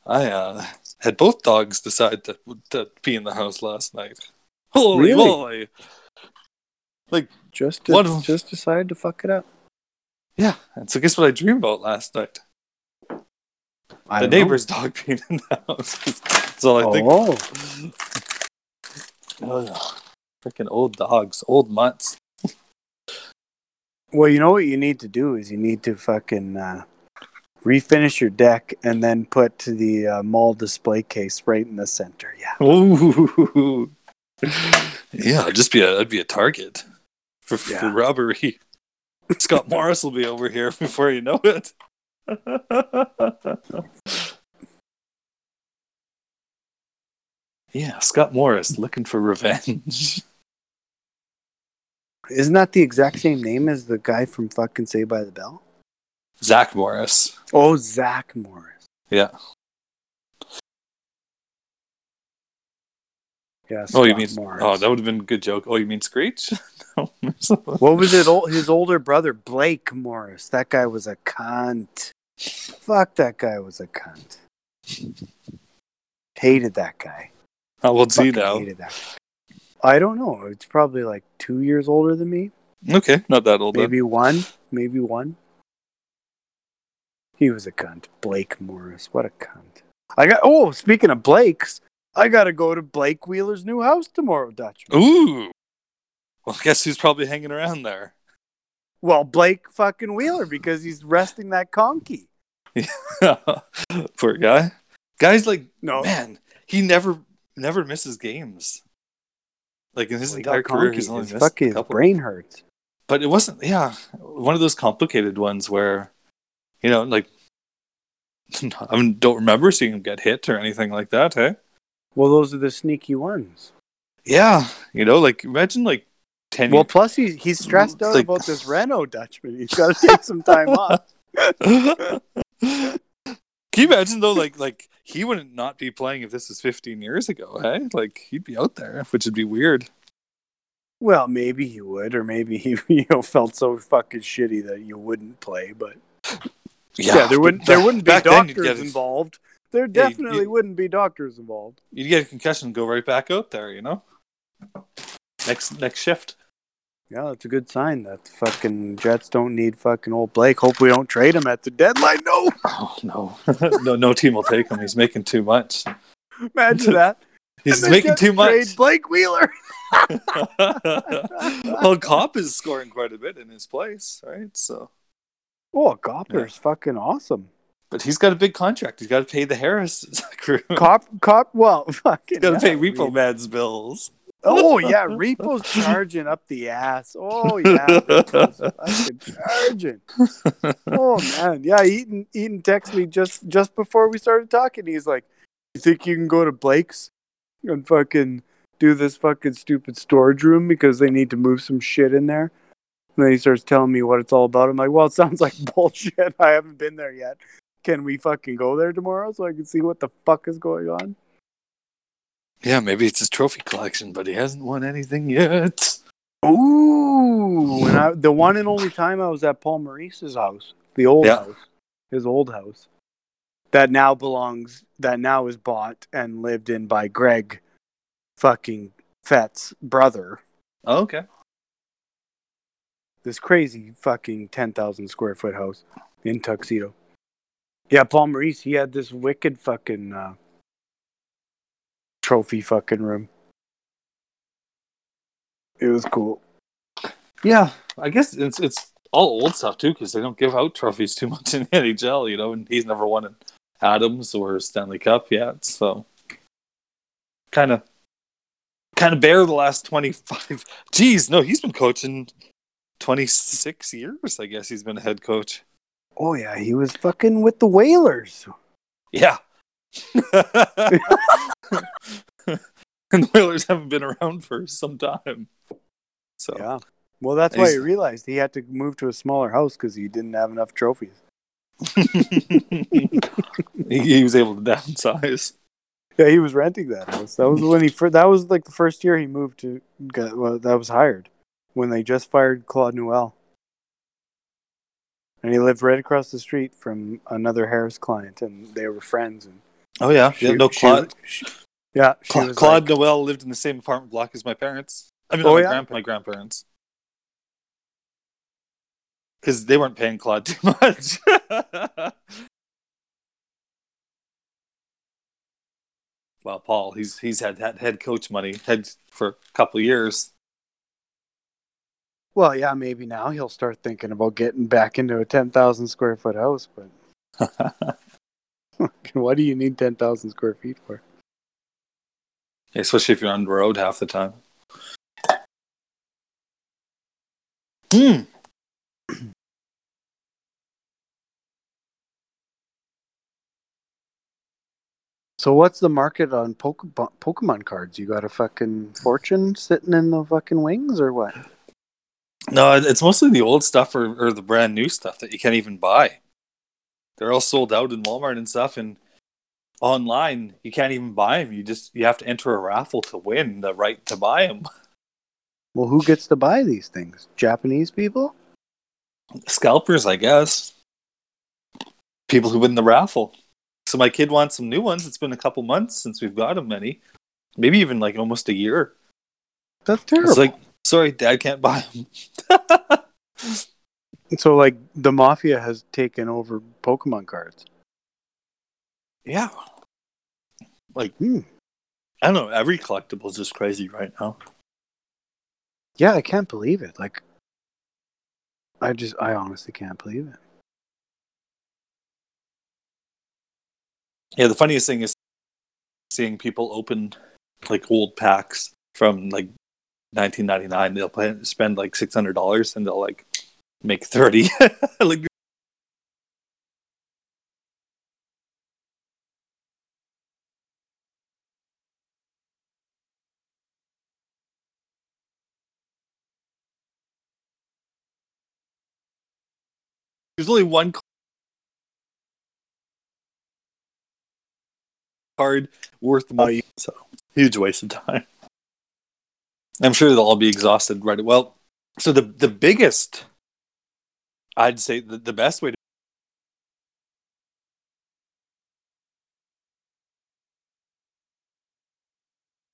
I uh, had both dogs decide to, to be in the house last night. Holy Really? moly! Like just to, One of 'em- just decided to fuck it up. Yeah, and so guess what I dreamed about last night? I the don't know. neighbor's dog peeing in the house. That's all I think. Oh, Oh, freaking old dogs, old mutts. well, you know what you need to do is you need to fucking uh, refinish your deck and then put the uh, mall display case right in the center. Yeah. Ooh. yeah, I'd just be a I'd be a target for, Yeah. for robbery. Scott Morris will be over here before you know it. yeah, Scott Morris looking for revenge. Isn't that the exact same name as the guy from fucking Saved by the Bell? Zach Morris. Oh, Zach Morris. Yeah. Yeah. oh, you mean oh, Morris. oh that would have been a good joke. Oh, you mean Screech? no. What was it? ol- His older brother, Blake Morris. That guy was a cunt. Fuck, that guy was a cunt. Hated that guy. How old's he Fucking now? hated that. I don't know. It's probably like two years older than me. Okay, not that old. then. Maybe one. Maybe one. He was a cunt. Blake Morris. What a cunt. I got. Oh, speaking of Blake's, I got to go to Blake Wheeler's new house tomorrow, Dutchman. Ooh. Well, guess who's probably hanging around there? Well, Blake fucking Wheeler because he's resting that conky. Poor guy. Guy's like, No, man, he never never misses games. Like in his Well, entire career, he's only His missed a fucking couple. brain hurts. But it wasn't, yeah, one of those complicated ones where, you know, like, I don't remember seeing him get hit or anything like that. Hey, Well, those are the sneaky ones. yeah, you know, like imagine like ten. Well, plus he's he's stressed out Like- about this Renault Dutchman. He's got to take some time off. Can you imagine though, like like he wouldn't not be playing if this was 15 years ago, hey? Like he'd be out there, which would be weird. Well, maybe he would, or maybe he you know felt so fucking shitty that you wouldn't play. But yeah, there wouldn't there wouldn't be back then you'd doctors involved. There Yeah, you- definitely you- wouldn't be doctors involved. You'd get a concussion, and go right back out there, you know. Next next shift. Yeah, that's a good sign that the fucking Jets don't need fucking old Blake. Hope we don't trade him at the deadline. No, Oh no, no, no team will take him. He's making too much. imagine that. He's making Jets too much. trade Blake Wheeler. well, Copp is scoring quite a bit in his place, right? So, Oh, Gopper's fucking awesome. But he's got a big contract. He's got to pay the Harris crew. Cop, cop. Well, fucking. got to pay Repo Man's bills. Oh yeah, Repo's charging up the ass. Oh yeah, Repo's fucking charging. Oh man, yeah. Eaton Eaton texted me just just before we started talking. He's like, "You think you can go to Blake's and fucking do this fucking stupid storage room because they need to move some shit in there?" And then he starts telling me what it's all about. I'm like, "Well, it sounds like bullshit. I haven't been there yet. Can we fucking go there tomorrow so I can see what the fuck is going on?" Yeah, maybe it's his trophy collection, but he hasn't won anything yet. Ooh, when I the one and only time I was at Paul Maurice's house, the old Yeah. house, his old house, that now belongs, that now is bought and lived in by Greg, fucking Fett's brother. Oh, okay. This crazy fucking ten thousand square foot house in Tuxedo. Yeah, Paul Maurice, he had this wicked fucking uh, trophy fucking room. It was cool. Yeah, I guess it's it's all old stuff too because they don't give out trophies too much in the NHL, you know, and he's never won an Adams or Stanley Cup yet, so kind of kind of bare the last 25 geez no he's been coaching 26 years i guess he's been a head coach Oh yeah, he was fucking with the Whalers. yeah and the Whalers haven't been around for some time so Yeah. Well, that's why he realized he had to move to a smaller house because he didn't have enough trophies. he, he was able to downsize Yeah, he was renting that house. That was when he fir- that was like the first year he moved to. Got, well, that was hired when they just fired Claude Noel, and he lived right across the street from another Harris client, and they were friends. And oh yeah, she- yeah no claude she- yeah, she Cla- Claude like- Noel lived in the same apartment block as my parents. I mean, Oh, my, yeah? grandpa- my grandparents. Because they weren't paying Claude too much. well, Paul, he's he's had, head coach money head for a couple of years. Well, yeah, maybe now he'll start thinking about getting back into a ten thousand square foot house. But what do you need ten thousand square feet for? Especially if you're on the road half the time. Hmm. So what's the market on Pokemon cards? You got a fucking fortune sitting in the fucking wings, or what? No, it's mostly the old stuff or, or the brand new stuff that you can't even buy. They're all sold out in Walmart and stuff, and online you can't even buy them. You just you have to enter a raffle to win the right to buy them. Well, who gets to buy these things? Japanese people? Scalpers, I guess. People who win the raffle. So my kid wants some new ones. It's been a couple months since we've got him many, maybe even like almost a year. That's terrible. It's like, sorry, Dad can't buy them. so, like, the mafia has taken over Pokemon cards. yeah, like Hmm. I don't know. Every collectible is just crazy right now. Yeah, I can't believe it. Like, I just, I honestly can't believe it. Yeah, the funniest thing is seeing people open like old packs from like 1999. They'll pay, spend like six hundred dollars and they'll like make thirty. like there's only one card worth more. So huge waste of time. I'm sure they'll all be exhausted right. Well, so the the biggest, I'd say the, the best way to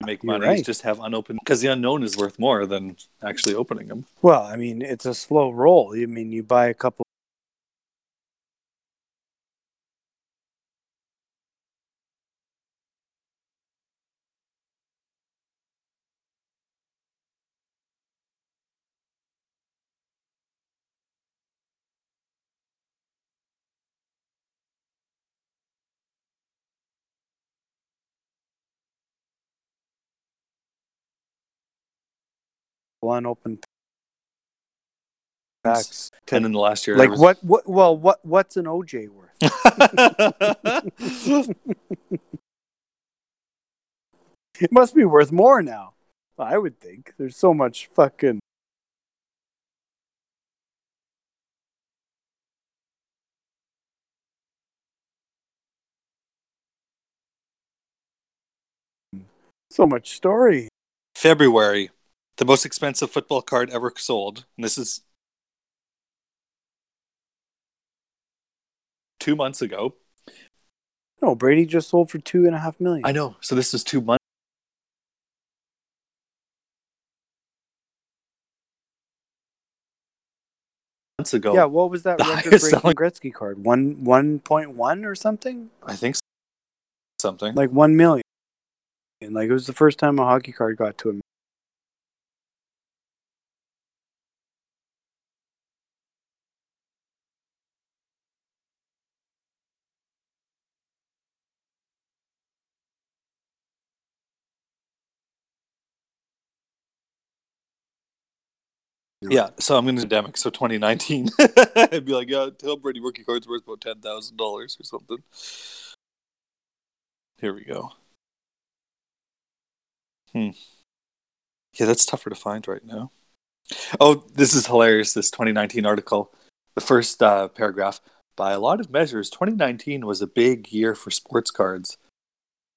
make money is just have unopened because the unknown is worth more than actually opening them. Well, I mean, it's a slow roll. I mean, you buy a couple. Unopened packs. to- And in the last year, like was- what? What? Well, what? What's an OJ worth? It must be worth more now. I would think. There's so much fucking. So much story. February, the most expensive football card ever sold. And this is two months ago. No, Brady just sold for two and a half million. I know. So this is two months. months ago. Yeah, what was that The record highest breaking selling- Gretzky card? One one point one or something? I think something. Like one million. And like it was the first time a hockey card got to him. Yeah, so I'm in the pandemic, so 2019. I'd be like, yeah, tell Brady rookie cards worth about ten thousand dollars or something. Here we go. Hmm. Yeah, that's tougher to find right now. Oh, this is hilarious. This 2019 article, the first uh, paragraph. By a lot of measures, 2019 was a big year for sports cards.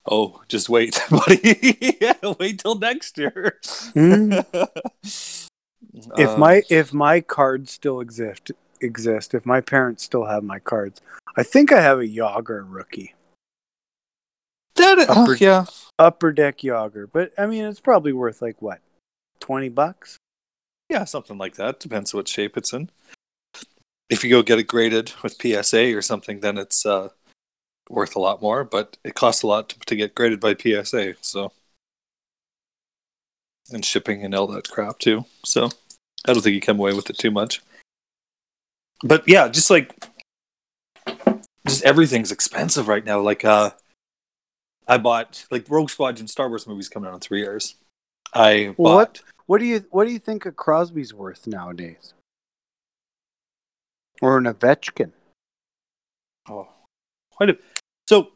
Oh, just wait, buddy. yeah, wait till next year. Hmm? If Um, my if my cards still exist exist, if my parents still have my cards, I think I have a Jagr rookie. Did it? Upper- Oh, yeah. Upper deck Jagr. But I mean it's probably worth like what? Twenty bucks? Yeah, something like that. Depends what shape it's in. If you go get it graded with PSA or something, then it's uh, worth a lot more, but it costs a lot to, to get graded by PSA, so. And shipping and all that crap, too. So, I don't think you come away with it too much. But yeah, just like. Just everything's expensive right now. Like, uh, I bought, like, Rogue Squadron Star Wars movies coming out in three years. I bought. What? What do you what do you think a Crosby's worth nowadays? Or an Ovechkin? Oh, quite a. So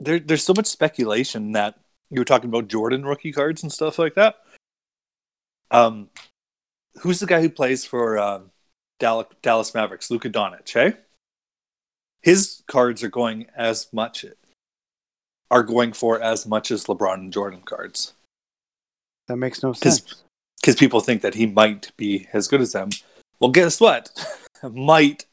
there, there's so much speculation that you were talking about Jordan rookie cards and stuff like that. Um, who's the guy who plays for um, Dallas, Mavericks? Luka Doncic, hey? His cards are going as much are going for as much as LeBron and Jordan cards That makes no sense. because people think that he might be as good as them. Well, guess what? might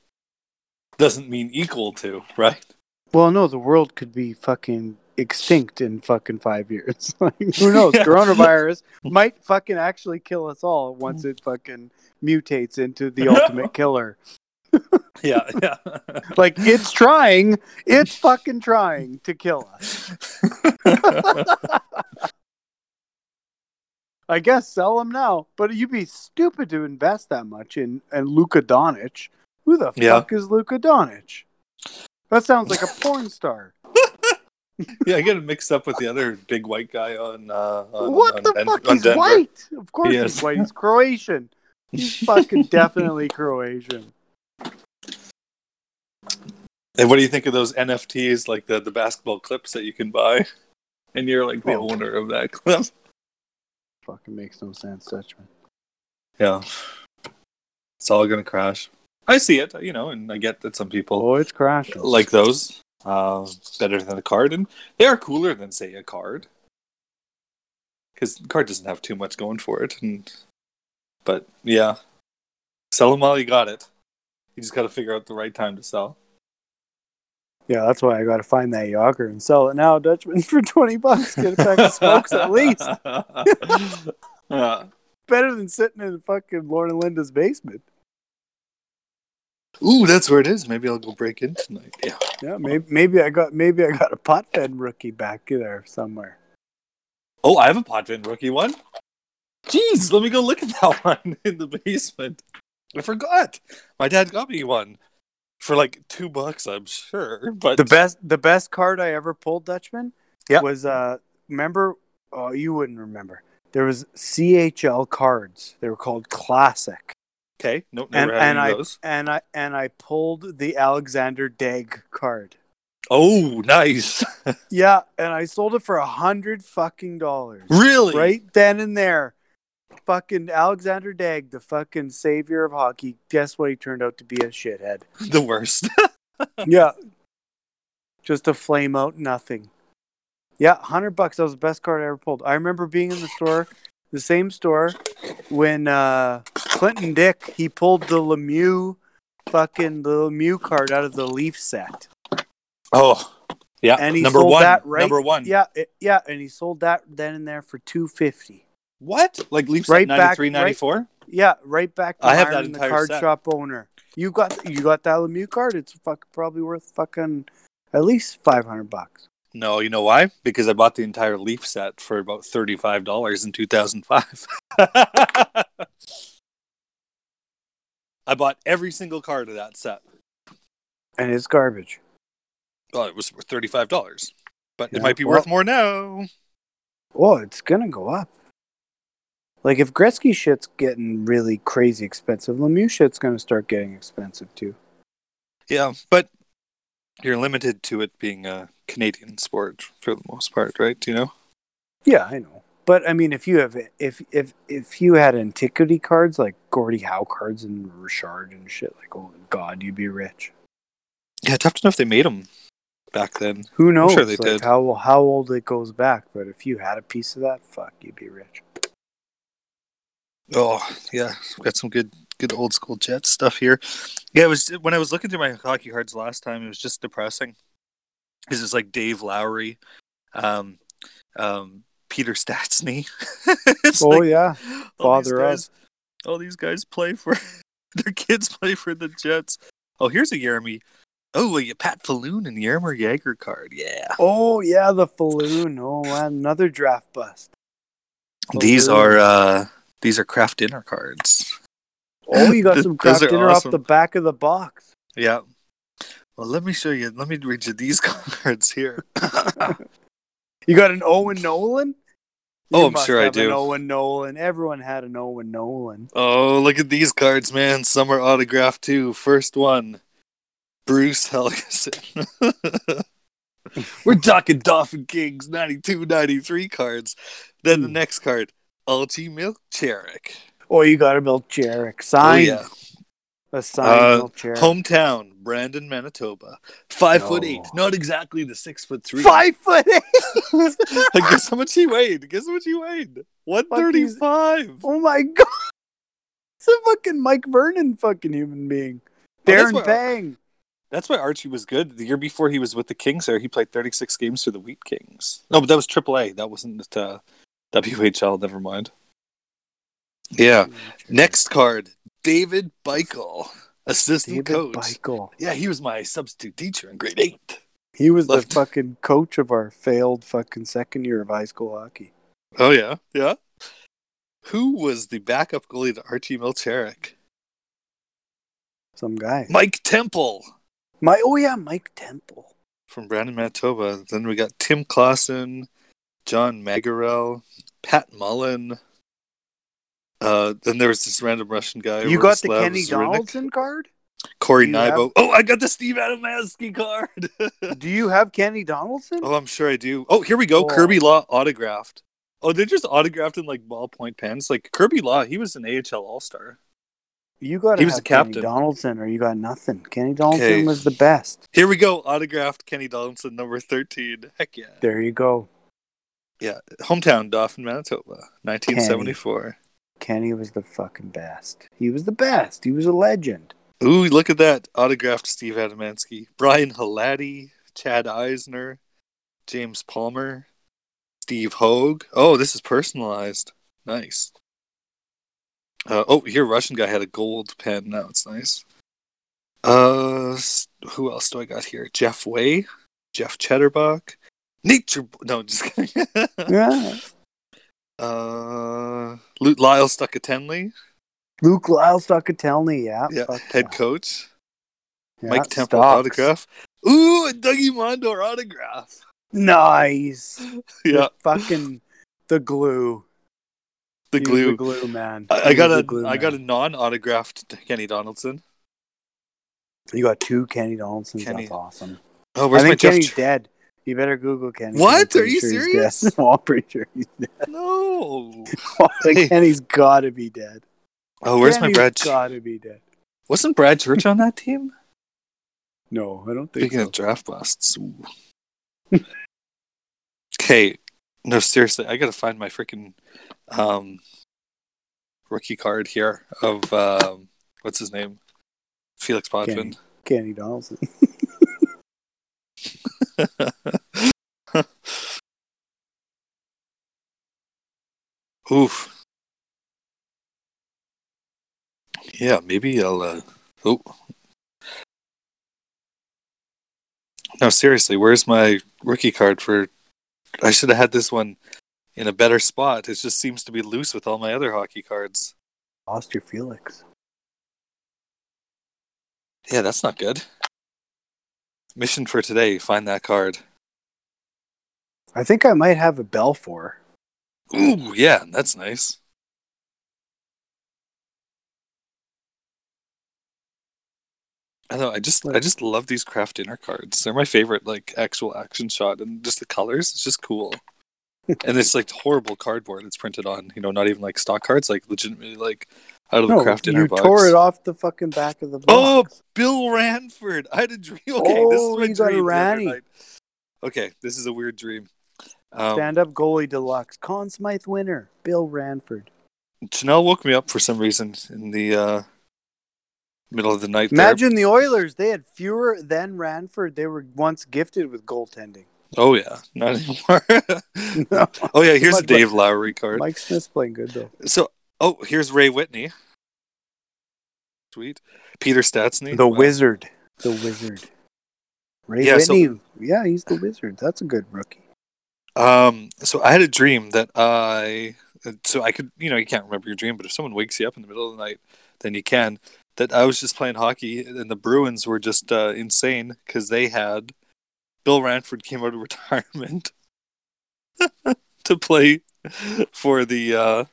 doesn't mean equal to, right? Well, no, the world could be fucking extinct in fucking five years. like, who knows? Yeah. Coronavirus might fucking actually kill us all once it fucking mutates into the ultimate killer. Yeah, yeah. Like it's trying, it's fucking trying to kill us. I guess sell them now, but you'd be stupid to invest that much in in Luka Doncic. Who the Yeah. fuck is Luka Doncic? That sounds like a porn star. yeah, I get it mixed up with the other big white guy on. Uh, on what on the Den- fuck? He's Denver. white. Of course He he's white. He's Croatian. He's fucking definitely Croatian. And what do you think of those NFTs, like the the basketball clips that you can buy? And you're like the Oh. owner of that clip. Fucking makes no sense, Dutchman. Yeah, it's all gonna crash. I see it, you know, and I get that some people Oh, it's crashing. like those uh, better than a card, and they are cooler than say a card because the card doesn't have too much going for it. And but yeah, sell them while you got it. You just got to figure out the right time to sell. Yeah, that's why I got to find that Jagr and sell it now, Dutchman, for twenty bucks. Get a pack of smokes at least. yeah. Better than sitting in fucking Lauren and Linda's basement. Ooh, that's where it is. Maybe I'll go break in tonight. Yeah. Yeah, maybe maybe I got maybe I got a Potvin rookie back there somewhere. Oh, I have a Potvin rookie one. Jeez, let me go look at that one in the basement. I forgot. My dad got me one for like two bucks, I'm sure. But The best the best card I ever pulled, Dutchman, Yeah. was uh remember oh you wouldn't remember. There was CHL cards. They were called classic. Okay, nope, And never had and any I of those. and I and I pulled the Alexandre Daigle card. Oh, nice. Yeah, and I sold it for a hundred fucking dollars. really? Right then and there. Fucking Alexandre Daigle, the fucking savior of hockey. Guess what? He turned out to be a shithead. The worst. yeah. Just a flame out nothing. Yeah, hundred bucks. That was the best card I ever pulled. I remember being in the store, the same store, when uh Clinton Dick he pulled the Lemieux fucking the Lemieux card out of the Leaf set. oh, yeah. And he number sold one. that right- Number one. Yeah, it, yeah, and he sold that then and there for two fifty. What? Like Leafs Right right back- 93, 94? yeah, right back to I have that Myron, the entire card set. shop owner. You got you got that Lemieux card. It's fuck, probably worth fucking at least five hundred bucks. No, you know why? Because I bought the entire Leaf set for about thirty-five dollars in two thousand five. I bought every single card of that set. And it's garbage. Well, it was thirty-five dollars, but Yeah, it might be well- worth more now. Oh, it's gonna go up. Like if Gretzky shit's getting really crazy expensive, Lemieux shit's gonna start getting expensive too. Yeah, but you're limited to it being a Canadian sport for the most part, right? You know. Yeah, I know. But I mean, if you have if if if you had antiquity cards like Gordie Howe cards and Richard and shit, like oh god, you'd be rich. Yeah, tough to know if they made them back then. Who knows? sure they like did. How how old it goes back, but if you had a piece of that, fuck, you'd be rich. Oh yeah, got some good good old school Jets stuff here. Yeah, it was when I was looking through my hockey cards last time. It was just depressing. Because it's like Dave Lowry, um, um, Peter Stastny. Oh like yeah, all father of. guys, all these guys play for their kids play for the Jets. Oh, here's a Jeremy. Oh, a Pat Falloon and Jaromir Jagr card. Yeah, Oh yeah, the Falloon. Oh, another draft bust. these are uh these are Kraft Dinner cards. Oh, you got some Kraft Dinner awesome. off the back of the box. Yeah. Well, let me show you. Let me read you these cards here. You got an Owen Nolan. Oh, I'm must sure I do. Owen Nolan. Everyone had an Owen Nolan. Oh, look at these cards, man. Some are autographed too. First one, Bruce Helgeson. We're talking Dauphin Kings 92 93 cards. Then the Hmm. next card, Ulti Milk Cherrick. Oh, you got a Bill Jarek Oh, yeah. A signed Uh, Bill Hometown, Brandon, Manitoba. Five foot eight. Not exactly the six foot three. Five foot eight. Guess how much he weighed? Guess how much he weighed? 135. oh my god. It's a fucking Mike Vernon fucking human being. Oh, that's Darren what- Pang. That's why Archie was good. The year before he was with the Kings there, he played 36 games for the Wheat Kings. No, but that was AAA. That wasn't uh, WHL. Never mind. Yeah. Next card, David Beichel, assistant David coach. Beichel. Yeah, he was my substitute teacher in grade eight. He was Left. the fucking coach of our failed fucking second year of high school hockey. Oh, yeah. Yeah. Who was the backup goalie to Archie Milcherik? Some guy. Mike Temple My oh yeah, Mike Temple. from Brandon, Manitoba. Then we got Tim Clausen, John Magarel, Pat Mullen. Uh, then there was this random Russian guy. You got the Kenny Donaldson card? Corey Do have- Oh, I got the Steve Adamansky card. Do you have Kenny Donaldson? oh, I'm sure I do. Oh, here we go. Oh. Kirby Law autographed. Oh, they're just autographed in like ballpoint pens. Like Kirby Law, he was an AHL All Star. You got He was a captain. Kenny Donaldson, or you got nothing. Kenny Donaldson Okay. was the best. Here we go. Autographed Kenny Donaldson, number 13. Heck yeah. There you go. Yeah. Hometown, Dauphin, Manitoba, 1974. Kenny was the fucking best. He was the best. He was a legend. Ooh, look at that. Autographed Steve Adamansky. Brian Halati, Chad Eisner, James Palmer, Steve Hogue. Oh, this is personalized. Nice. Uh, oh, here, Russian guy had a gold pen. Now it's nice. Uh, who else do I got here? Jeff Way, Jeff Chatterbach, Nature. No, just kidding. Yeah. Uh, Luke Lyle Stuckatenley, Luke Lyle Stuckatelny, yeah. yeah, fuck head coach. yeah. Mike Temple Stocks. autograph. Ooh, a Dougie Mondor autograph. Nice. Yeah, The fucking the glue. the glue. The glue man. I, I got a glue I got a non-autographed Kenny Donaldson. You got two Kenny Donaldsons. Kenny. That's awesome. Oh, where's I my think Jeff? Kenny's Tr- dead. You better Google Kenny. What? Are you sure he's serious? dead. Oh, I'm pretty sure he's dead. no. Like, Kenny's got to be dead. Oh, where's my Brad? Got to be dead. Wasn't Brad Church on that team? No, I don't think Speaking so. of draft busts. Okay, no, seriously, I gotta find my freaking um, rookie card here of um, what's his name, Felix Potvin. Kenny Donaldson. Oof. Yeah, maybe I'll. Uh... Oh. No, seriously, where's my rookie card for? I should have had this one in a better spot. It just seems to be loose with all my other hockey cards. Lost your Felix. Yeah, that's not good. Mission for today: find that card. I think I might have a Belfour. Ooh, yeah, that's nice. I know. I just, I just love these Kraft Dinner cards. They're my favorite, like actual action shot, and just the colors. It's just cool. and it's like horrible cardboard. It's printed on, you know, not even like stock cards, like legitimately like out of the No, Kraft Dinner you box. tore it off the fucking back of the box. Oh. Bill Ranford. I had a dream. Okay, this is Oh, my you a dream. Ranny. Okay, this is a weird dream. Um, Stand up goalie deluxe. Conn Smythe winner. Bill Ranford. Chanel woke me up for some reason in the uh, middle of the night. there. Imagine the Oilers. They had Fuhr than Ranford. They were once gifted with goaltending. Oh yeah, not anymore. No. oh yeah, here's a Dave Lowry card. Mike Smith's playing good though. So, oh, here's Ray Whitney. Sweet. Peter Stastny. The Wow. Wizard. The Wizard. Ray Yeah, so- yeah, he's the Wizard. That's a good rookie. Um, so I had a dream that I, so I could, you know, you can't remember your dream, but if someone wakes you up in the middle of the night, then you can. That I was just playing hockey, and the Bruins were just uh, insane because they had Bill Ranford came out of retirement to play for the uh,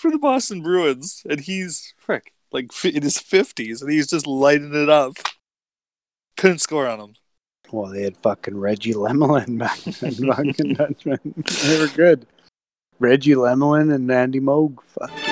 for the Boston Bruins, and he's frick like in his fifties, and he's just lighting it up. Couldn't score on him. Well, they had fucking Reggie Lemelin back then. Dutchman. They were good. Reggie Lemelin and Andy Moog. Fuck.